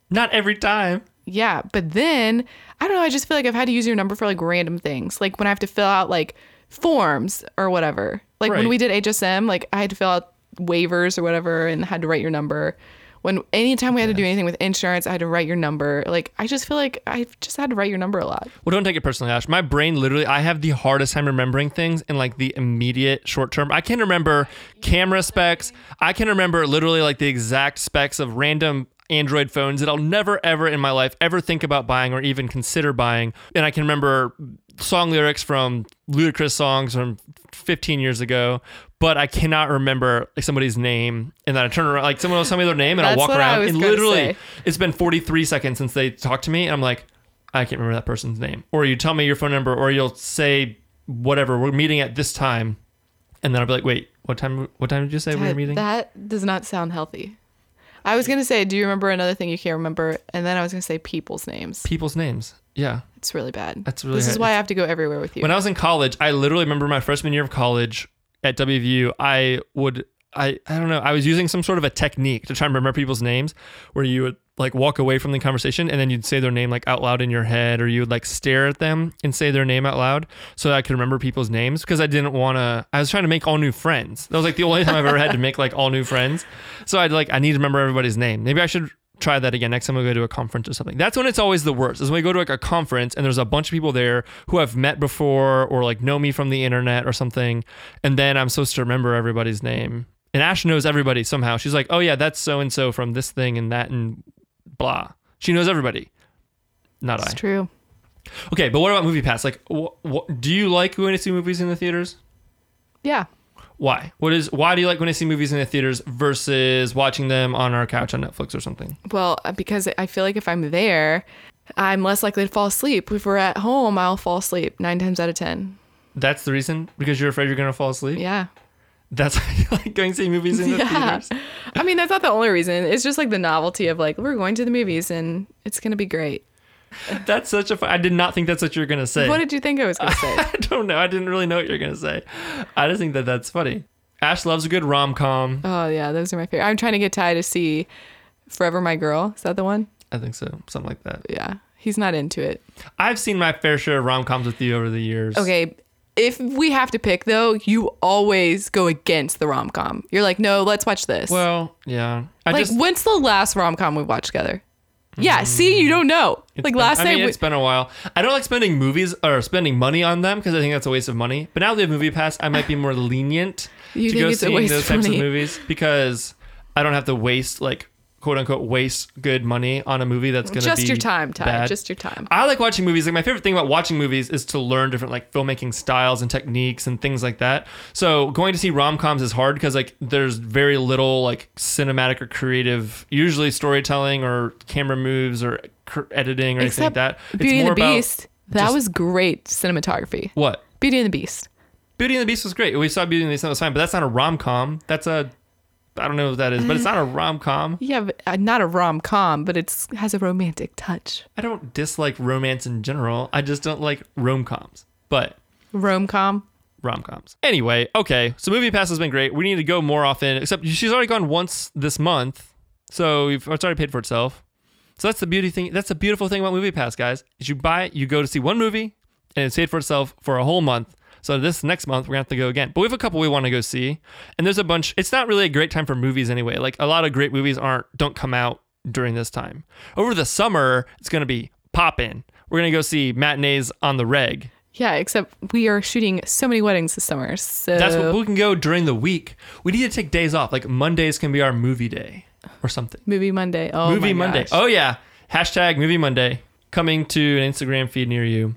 not every time Yeah, but then I don't know. I just feel like I've had to use your number for like random things, like when I have to fill out like forms or whatever. Like when we did HSM, like I had to fill out waivers or whatever and had to write your number. When anytime we had to do anything with insurance, I had to write your number. Like I just feel like I just had to write your number a lot. Well, don't take it personally, Ash. My brain literally, I have the hardest time remembering things in like the immediate short term. I can remember camera specs. I can remember literally like the exact specs of random Android phones that I'll never ever in my life ever think about buying or even consider buying. And I can remember song lyrics from Ludacris songs from 15 years ago, but I cannot remember like somebody's name. And then I turn around, like someone will tell me their name, and I'll walk around. And literally, say. it's been 43 seconds since they talked to me, and I'm like, I can't remember that person's name. Or you tell me your phone number, or you'll say whatever. We're meeting at this time, and then I'll be like, wait, what time? What time did you say we were meeting? that does not sound healthy. I was gonna say, do you remember another thing you can't remember? And then I was gonna say people's names. People's names. Yeah. It's really bad. That's really This is why I have to go everywhere with you. When I was in college, I literally remember my freshman year of college at WVU. I would, I, I don't know, I was using some sort of a technique to try and remember people's names, where you would like walk away from the conversation and then you'd say their name like out loud in your head, or you would like stare at them and say their name out loud, so that I could remember people's names because I didn't want to. I was trying to make all new friends. That was like the only time I've ever had to make like all new friends. So I'd like I need to remember everybody's name. Maybe I should try that again next time we go to a conference or something. That's when it's always the worst. Is when we go to like a conference and there's a bunch of people there who I've met before or like know me from the internet or something, and then I'm supposed to remember everybody's name. And Ash knows everybody somehow. She's like, "Oh yeah, that's so and so from this thing and that and blah." She knows everybody. Not it's I. true. Okay, but what about Movie Pass? Like, wh- wh- do you like going to see movies in the theaters? Yeah. Why? What is? Why do you like going to see movies in the theaters versus watching them on our couch on Netflix or something? Well, uh, because I feel like if I'm there, I'm less likely to fall asleep. If we're at home, I'll fall asleep nine times out of ten. That's the reason because you're afraid you're gonna fall asleep. Yeah. That's *laughs* why you like going to see movies in the Yeah. theaters. I mean, that's not the only reason. It's just like the novelty of like, we're going to the movies and it's going to be great. *laughs* That's such a. Fu- I did not think that's what you were gonna say. What did you think I was going to say? *laughs* I don't know. I didn't really know what you're gonna say. I just think that that's funny. Ash loves a good rom com. oh, yeah. Those are my favorite. I'm trying to get Ty to see Forever My Girl. Is that the one? I think so, something like that. Yeah. He's not into it. I've seen my fair share of rom coms with you over the years. Okay. If we have to pick, though, you always go against the rom com. You're like, no, let's watch this. Well, yeah. I like, just when's the last rom com we watched together? Yeah, see, you don't know. It's Like been- last I night, mean, we- it's been a while. I don't like spending movies or spending money on them because I think that's a waste of money. But now they have Movie Pass, I might be more lenient You to think go it's a seeing waste those of types money? of movies because I don't have to waste like quote unquote waste good money on a movie that's gonna be just your time, Ty. bad. Just your time. I like watching movies. Like my favorite thing about watching movies is to learn different like filmmaking styles and techniques and things like that. So going to see rom coms is hard because like there's very little like cinematic or creative, usually storytelling or camera moves or editing or anything like Except that. It's Beauty and the Beast. That just- was great cinematography. what Beauty and the Beast. Beauty and the Beast was great. We saw Beauty and the Beast that was fine, but that's not a rom com. That's a I don't know what that is, but it's not a rom com. Yeah, but, uh, not a rom com, but it's has a romantic touch. I don't dislike romance in general. I just don't like rom coms. But Rom com. rom coms. Anyway, okay. So Movie Pass has been great. We need to go more often. Except she's already gone once this month, so we've, it's already paid for itself. So that's the beauty thing. That's the beautiful thing about Movie Pass, guys. Is you buy, it, you go to see one movie, and it's paid for itself for a whole month. So this next month we're gonna have to go again. But we have a couple we want to go see, and there's a bunch. It's not really a great time for movies anyway. Like a lot of great movies aren't don't come out during this time. Over the summer, it's gonna be poppin'. We're gonna go see matinees on the reg. Yeah, except we are shooting so many weddings this summer. So That's what we can go during the week. We need to take days off. Like Mondays can be our movie day or something. movie Monday. Oh, movie Monday. gosh. Oh yeah. Hashtag movie Monday coming to an Instagram feed near you.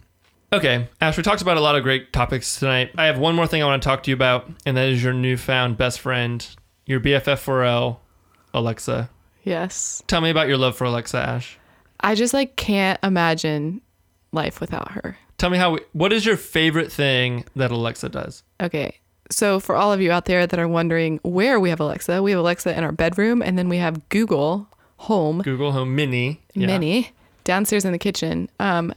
Okay, Ash, we talked about a lot of great topics tonight. I have one more thing I want to talk to you about, and that is your newfound best friend, your BFF4L, Alexa. Yes. Tell me about your love for Alexa, Ash. I just like can't imagine life without her. Tell me how. What is your favorite thing that Alexa does? Okay. So for all of you out there that are wondering where we have Alexa, we have Alexa in our bedroom and then we have Google Home Google Home Mini. Yeah. Mini downstairs in the kitchen. Um,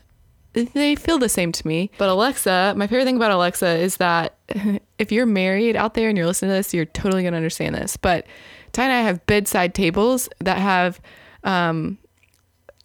they feel the same to me. But Alexa, my favorite thing about Alexa is that *laughs* if you're married out there and you're listening to this, you're totally gonna understand this. But Ty and I have bedside tables that have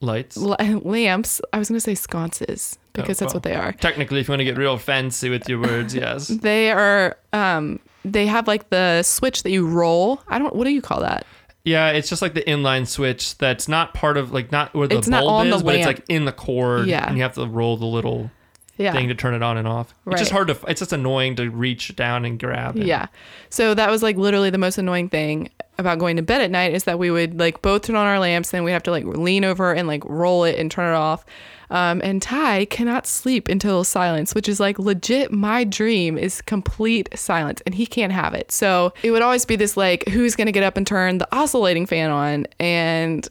Lights. l- *laughs* lamps. I was gonna say sconces because that's well. what they are. Technically, if you want to get real fancy with your words, yes. *laughs* They are. Um, they have like the switch that you roll. I don't. What do you call that? Yeah, it's just like the inline switch that's not part of like not where the It's bulb on the is, but it's like in the cord. Yeah. and you have to roll the little Yeah. thing to turn it on and off. It's just hard to. It's just annoying to reach down and grab. and- Yeah. So that was like literally the most annoying thing about going to bed at night is that we would like both turn on our lamps, then we have to like lean over and like roll it and turn it off. Um, and Ty cannot sleep until silence, which is like legit my dream is complete silence, and he can't have it. So it would always be this like, who's gonna get up and turn the oscillating fan on? And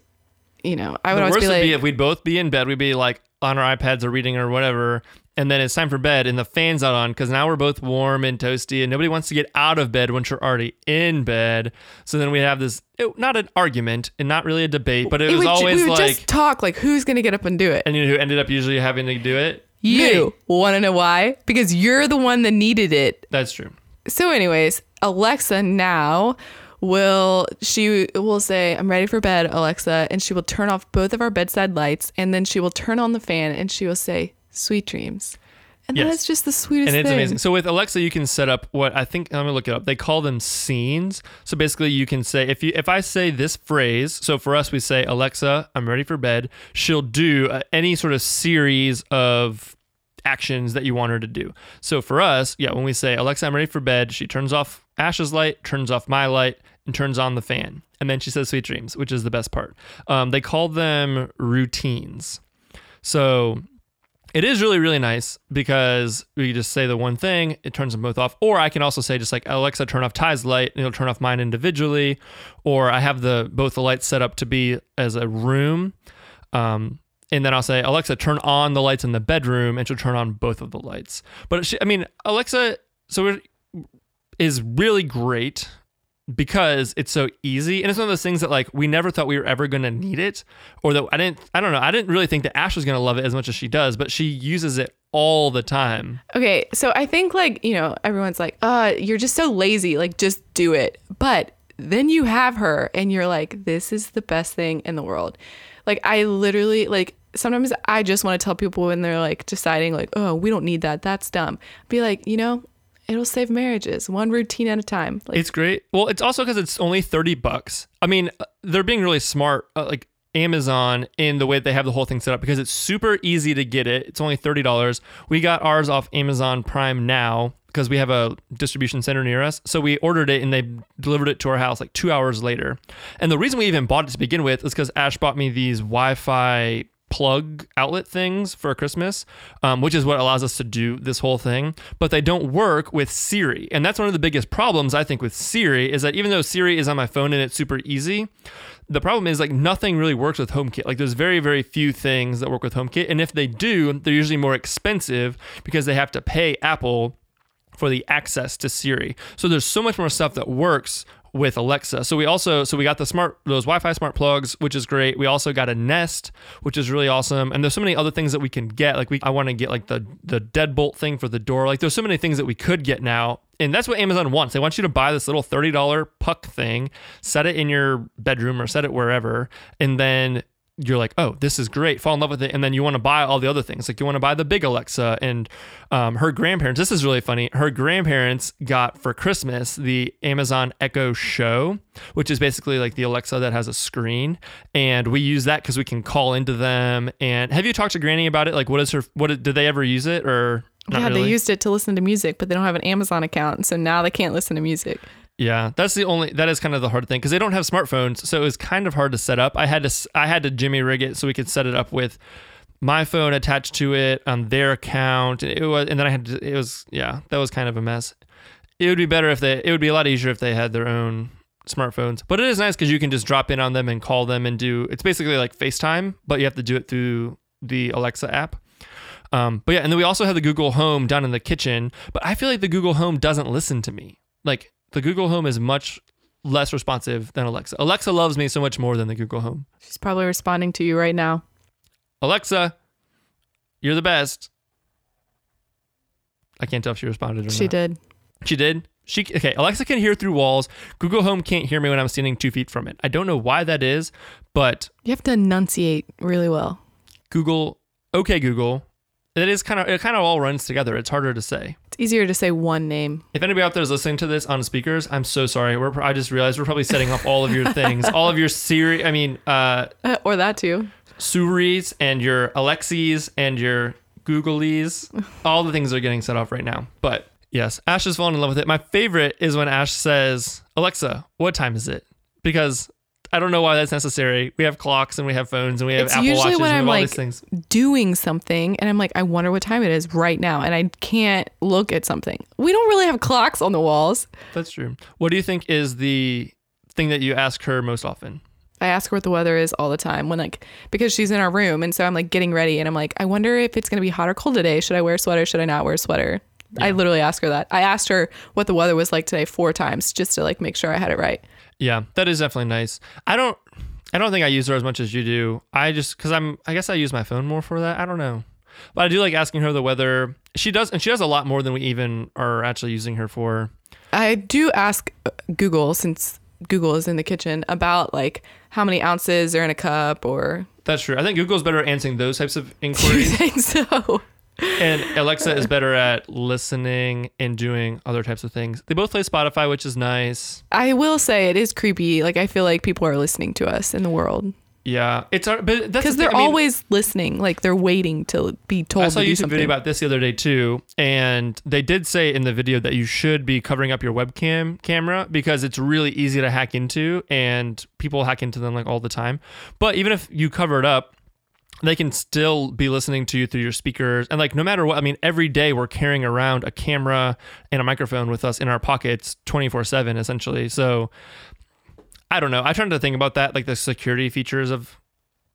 you know, I would The always worst be would be if we'd both be in bed. We'd be like on our iPads or reading or whatever, and then it's time for bed, and the fan's not on because now we're both warm and toasty, and nobody wants to get out of bed once you're already in bed. So then we have this it, not an argument and not really a debate, but it, it was would, always like, just talk like, who's gonna get up and do it? and you know who ended up usually having to do it? You want to know why? Because you're the one that needed it. That's true. So, anyways, Alexa now will she will say, "I'm ready for bed, Alexa," and she will turn off both of our bedside lights, and then she will turn on the fan, and she will say, "Sweet dreams." And Yes. that's just the sweetest and it's thing. amazing. So with Alexa, you can set up what I think. I'm gonna look it up. They call them scenes. So basically, you can say if you if I say this phrase. So for us, we say Alexa, I'm ready for bed. She'll do uh, any sort of series of actions that you want her to do. So for us, yeah, when we say Alexa, I'm ready for bed, she turns off Ash's light, turns off my light, and turns on the fan. And then she says sweet dreams, which is the best part. Um, they call them routines. So it is really really nice because we just say the one thing it turns them both off. Or i can also say just like alexa turn off ty's light and it'll turn off mine individually. Or i have the both the lights set up to be as a room um, and then i'll say alexa turn on the lights in the bedroom and she'll turn on both of the lights. But she, i mean alexa so it is really great because it's so easy and it's one of those things that like we never thought we were ever going to need it or that I didn't I don't know I didn't really think that Ash was going to love it as much as she does but she uses it all the time. Okay, so I think like, you know, everyone's like, uh, you're just so lazy, like just do it. But then you have her and you're like, this is the best thing in the world. Like I literally like sometimes I just want to tell people when they're like deciding like, oh, we don't need that. That's dumb. Be like, you know, it'll save marriages one routine at a time. Like It's great. Well, it's also cuz it's only 30 bucks. I mean, uh, they're being really smart uh, like Amazon in the way they have the whole thing set up because it's super easy to get it. It's only $30. We got ours off Amazon Prime now because we have a distribution center near us. So we ordered it and they delivered it to our house like 2 hours later. And the reason we even bought it to begin with is cuz Ash bought me these Wi-Fi plug outlet things for Christmas, um, which is what allows us to do this whole thing. But they don't work with Siri, and that's one of the biggest problems I think with Siri is that even though Siri is on my phone and it's super easy, the problem is like nothing really works with HomeKit. Like there's very very few things that work with HomeKit, and if they do, they're usually more expensive because they have to pay Apple for the access to Siri. So there's so much more stuff that works with Alexa. So we also so we got the smart those Wi-Fi smart plugs, which is great. We also got a Nest, which is really awesome. And there's so many other things that we can get. Like we I want to get like the the deadbolt thing for the door. Like there's so many things that we could get now. And that's what Amazon wants. They want you to buy this little $30 puck thing, set it in your bedroom or set it wherever, and then you're like, oh, this is great, fall in love with it, and then you want to buy all the other things. Like you want to buy the big Alexa, and um, her grandparents. This is really funny. Her grandparents got for Christmas the Amazon Echo Show, which is basically like the Alexa that has a screen, and we use that because we can call into them. And have you talked to Granny about it? Like, what is her? What did they ever use it or? Not yeah, really? they used it to listen to music, but they don't have an Amazon account, so now they can't listen to music. Yeah, that's the only that is kind of the hard thing because they don't have smartphones, so it was kind of hard to set up. I had to I had to Jimmy rig it so we could set it up with my phone attached to it on their account. It was, and then I had to. It was yeah, that was kind of a mess. It would be better if they. It would be a lot easier if they had their own smartphones. But it is nice because you can just drop in on them and call them and do. It's basically like FaceTime, but you have to do it through the Alexa app. Um, but yeah, and then we also have the Google Home down in the kitchen. But I feel like the Google Home doesn't listen to me. Like the Google Home is much less responsive than Alexa. Alexa loves me so much more than the Google Home. She's probably responding to you right now. Alexa, you're the best. I can't tell if she responded or She not. did. She did. She okay. Alexa can hear through walls. Google Home can't hear me when I'm standing two feet from it. I don't know why that is, but You have to enunciate really well. Google, okay, Google, it is kind of it kind of all runs together. It's harder to say. It's easier to say one name. If anybody out there is listening to this on speakers, I'm so sorry. We're I just realized we're probably setting up all of your things, all of your Siri. I mean, uh, Uh, or that too. Suris and your Alexis and your Googleys. All the things are getting set off right now. But yes, Ash is falling in love with it. My favorite is when Ash says, Alexa, what time is it? Because I don't know why that's necessary. We have clocks and we have phones and we have It's Apple usually Watches when and we I'm have all like these things. doing something and I'm like, I wonder what time it is right now. And I can't look at something. We don't really have clocks on the walls. That's true. What do you think is the thing that you ask her most often? I ask her what the weather is all the time when like because she's in our room and so I'm like getting ready and I'm like I wonder if it's gonna be hot or cold today. Should I wear a sweater? Should I not wear a sweater? I literally ask her that. I asked her what the weather was like today four times just to like make sure I had it right. Yeah, that is definitely nice. I don't I don't think I use her as much as you do. I just cuz I'm I guess I use my phone more for that. I don't know. But I do like asking her the weather. She does and she does a lot more than we even are actually using her for. I do ask uh, Google since Google is in the kitchen about like how many ounces are in a cup or That's true. I think Google's better at answering those types of do *laughs* you inquiries think so? And Alexa is better at listening and doing other types of things. They both play Spotify, which is nice. I will say it is creepy. Like I feel like people are listening to us in the world Yeah, it's our, but that's the because they're I mean, always listening. Like they're waiting to be told I saw a to do YouTube something. video about this the other day too, and they did say in the video that you should be covering up your webcam camera because it's really easy to hack into, and people hack into them like all the time. But even if you cover it up, they can still be listening to you through your speakers, and like no matter what, I mean, every day we're carrying around a camera and a microphone with us in our pockets, twenty four seven, essentially. So I don't know. I tried to think about that, like the security features of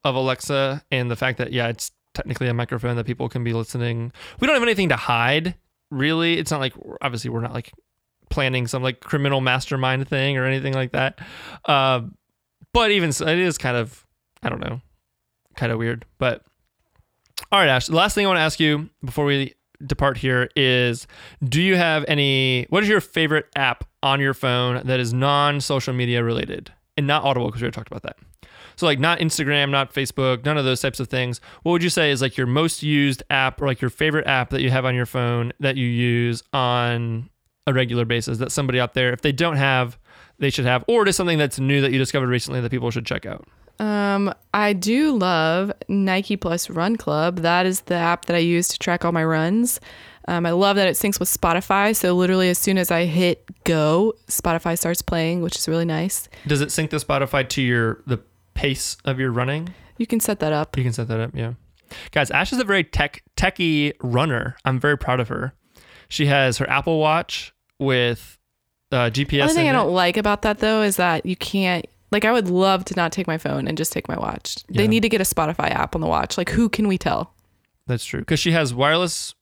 of Alexa and the fact that yeah, it's technically a microphone that people can be listening. We don't have anything to hide, really. It's not like obviously we're not like planning some like criminal mastermind thing or anything like that. Uh, but even so, it is kind of I don't know, kind of weird. But all right, Ash. The last thing I want to ask you before we depart here is do you have any what is your favorite app on your phone that is non-social media related and not audible because we already talked about that so like not instagram not facebook none of those types of things what would you say is like your most used app or like your favorite app that you have on your phone that you use on a regular basis that somebody out there if they don't have they should have or it is something that's new that you discovered recently that people should check out Um, I do love Nike Plus Run Club. That is the app that I use to track all my runs. Um, I love that it syncs with Spotify. So literally, as soon as I hit go, Spotify starts playing, which is really nice. does it sync the spotify to your the pace of your running You can set that up. You can set that up, yeah. Guys, Ash is a very tech techie runner. I'm very proud of her. She has her Apple Watch with uh, GPS. The only thing in I it. don't like about that though is that you can't. Like, I would love to not take my phone and just take my watch. Yeah. They need to get a Spotify app on the watch. Like, who can we tell? That's true because she has wireless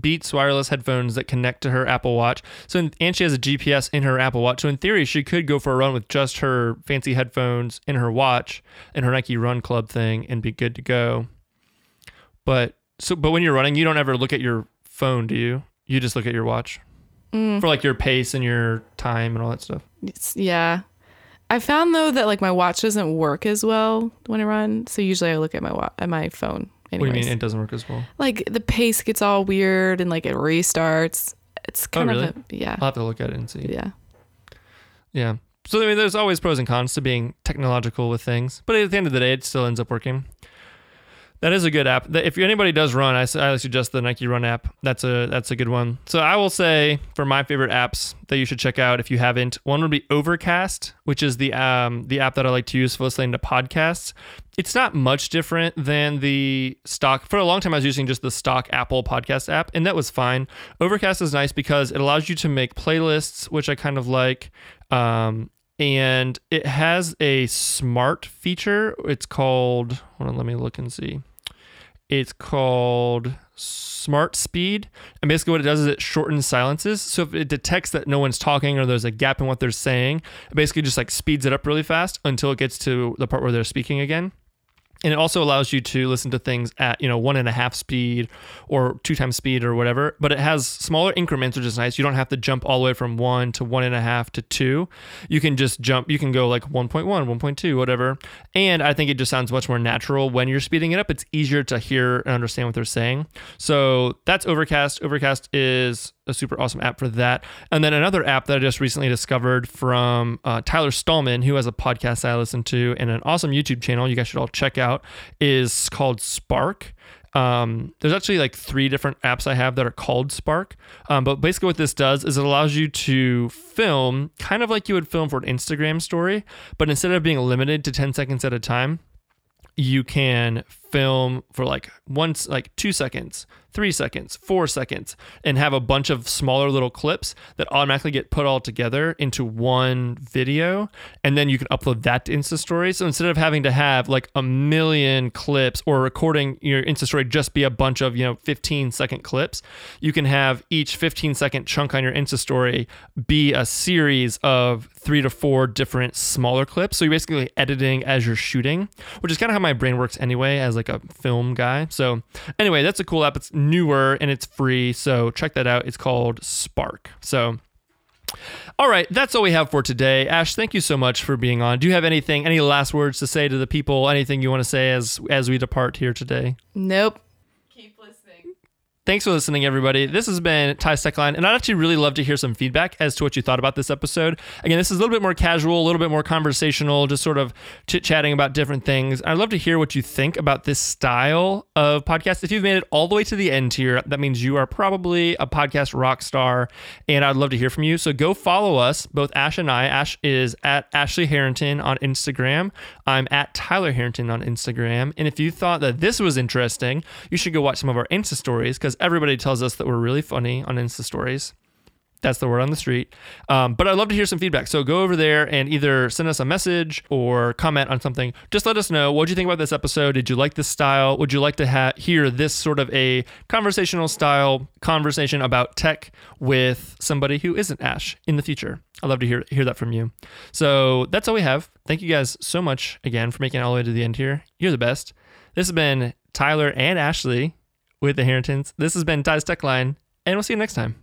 Beats wireless headphones that connect to her Apple Watch. So in, and she has a GPS in her Apple Watch. So in theory, she could go for a run with just her fancy headphones in her watch and her Nike Run Club thing and be good to go. But so but when you're running, you don't ever look at your phone, do you? You just look at your watch Mm. for like your pace and your time and all that stuff. It's, yeah. I found though that like my watch doesn't work as well when I run. So usually I look at my wa- at my phone. What do you mean it doesn't work as well? like the pace gets all weird and like it restarts. It's oh, kind Oh, really? of a, yeah. I'll have to look at it and see. Yeah. Yeah. So I mean, there's always pros and cons to being technological with things, but at the end of the day, it still ends up working. That is a good app. If anybody does run, I, I suggest the Nike Run app. That's a that's a good one. So I will say for my favorite apps that you should check out if you haven't, one would be Overcast, which is the um the app that I like to use for listening to podcasts. It's not much different than the stock. For a long time, I was using just the stock Apple podcast app, and that was fine. Overcast is nice because it allows you to make playlists, which I kind of like. Um, and it has a smart feature. It's called, on, let me look and see. It's called Smart Speed. And basically, what it does is it shortens silences. So if it detects that no one's talking or there's a gap in what they're saying, it basically just like speeds it up really fast until it gets to the part where they're speaking again. And it also allows you to listen to things at you know one and a half speed or two times speed or whatever but it has smaller increments which is nice. You don't have to jump all the way from one to one and a half to two. You can just jump you can go like 1.1 1.2 whatever. And i think it just sounds much more natural when you're speeding it up. It's easier to hear and understand what they're saying. So that's overcast. Overcast is a super awesome app for that. And then another app that I just recently discovered from uh, Tyler Stalman, who has a podcast I listen to and an awesome YouTube channel you guys should all check out, is called Spark. Um, there's actually like three different apps I have that are called Spark. Um, but basically, what this does is it allows you to film kind of like you would film for an Instagram story, but instead of being limited to 10 seconds at a time, you can film for like once like two seconds three seconds, four seconds, and have a bunch of smaller little clips that automatically get put all together into one video. And then you can upload that to Insta Story. So instead of having to have like a million clips or recording your Insta Story just be a bunch of, you know, 15 second clips, you can have each 15 second chunk on your Insta Story be a series of three to four different smaller clips. So you're basically editing as you're shooting, which is kind of how my brain works anyway, as like a film guy. So anyway, that's a cool app. It's newer and it's free. So check that out. It's called Spark. So all right, that's all we have for today. Ash, thank you so much for being on. Do you have anything, any last words to say to the people? Anything you want to say as as we depart here today? Nope. Thanks for listening, everybody. This has been Ty Tech Line, and I'd actually really love to hear some feedback as to what you thought about this episode. Again, this is a little bit more casual, a little bit more conversational, just sort of chit chatting about different things. I'd love to hear what you think about this style of podcast. If you've made it all the way to the end here, that means you are probably a podcast rock star, and I'd love to hear from you. So go follow us, both Ash and I. Ash is at Ashley Harrington on Instagram. I'm at Tyler Harrington on Instagram. And if you thought that this was interesting, you should go watch some of our Insta stories because because everybody tells us that we're really funny on Insta stories. That's the word on the street. Um, but I'd love to hear some feedback. So go over there and either send us a message or comment on something. Just let us know what do you think about this episode. Did you like this style? Would you like to ha- hear this sort of a conversational style conversation about tech with somebody who isn't Ash in the future? I'd love to hear hear that from you. So that's all we have. Thank you guys so much again for making it all the way to the end here. You're the best. This has been Tyler and Ashley with the Harringtons. This has been Ty's Tech Line, and we'll see you next time.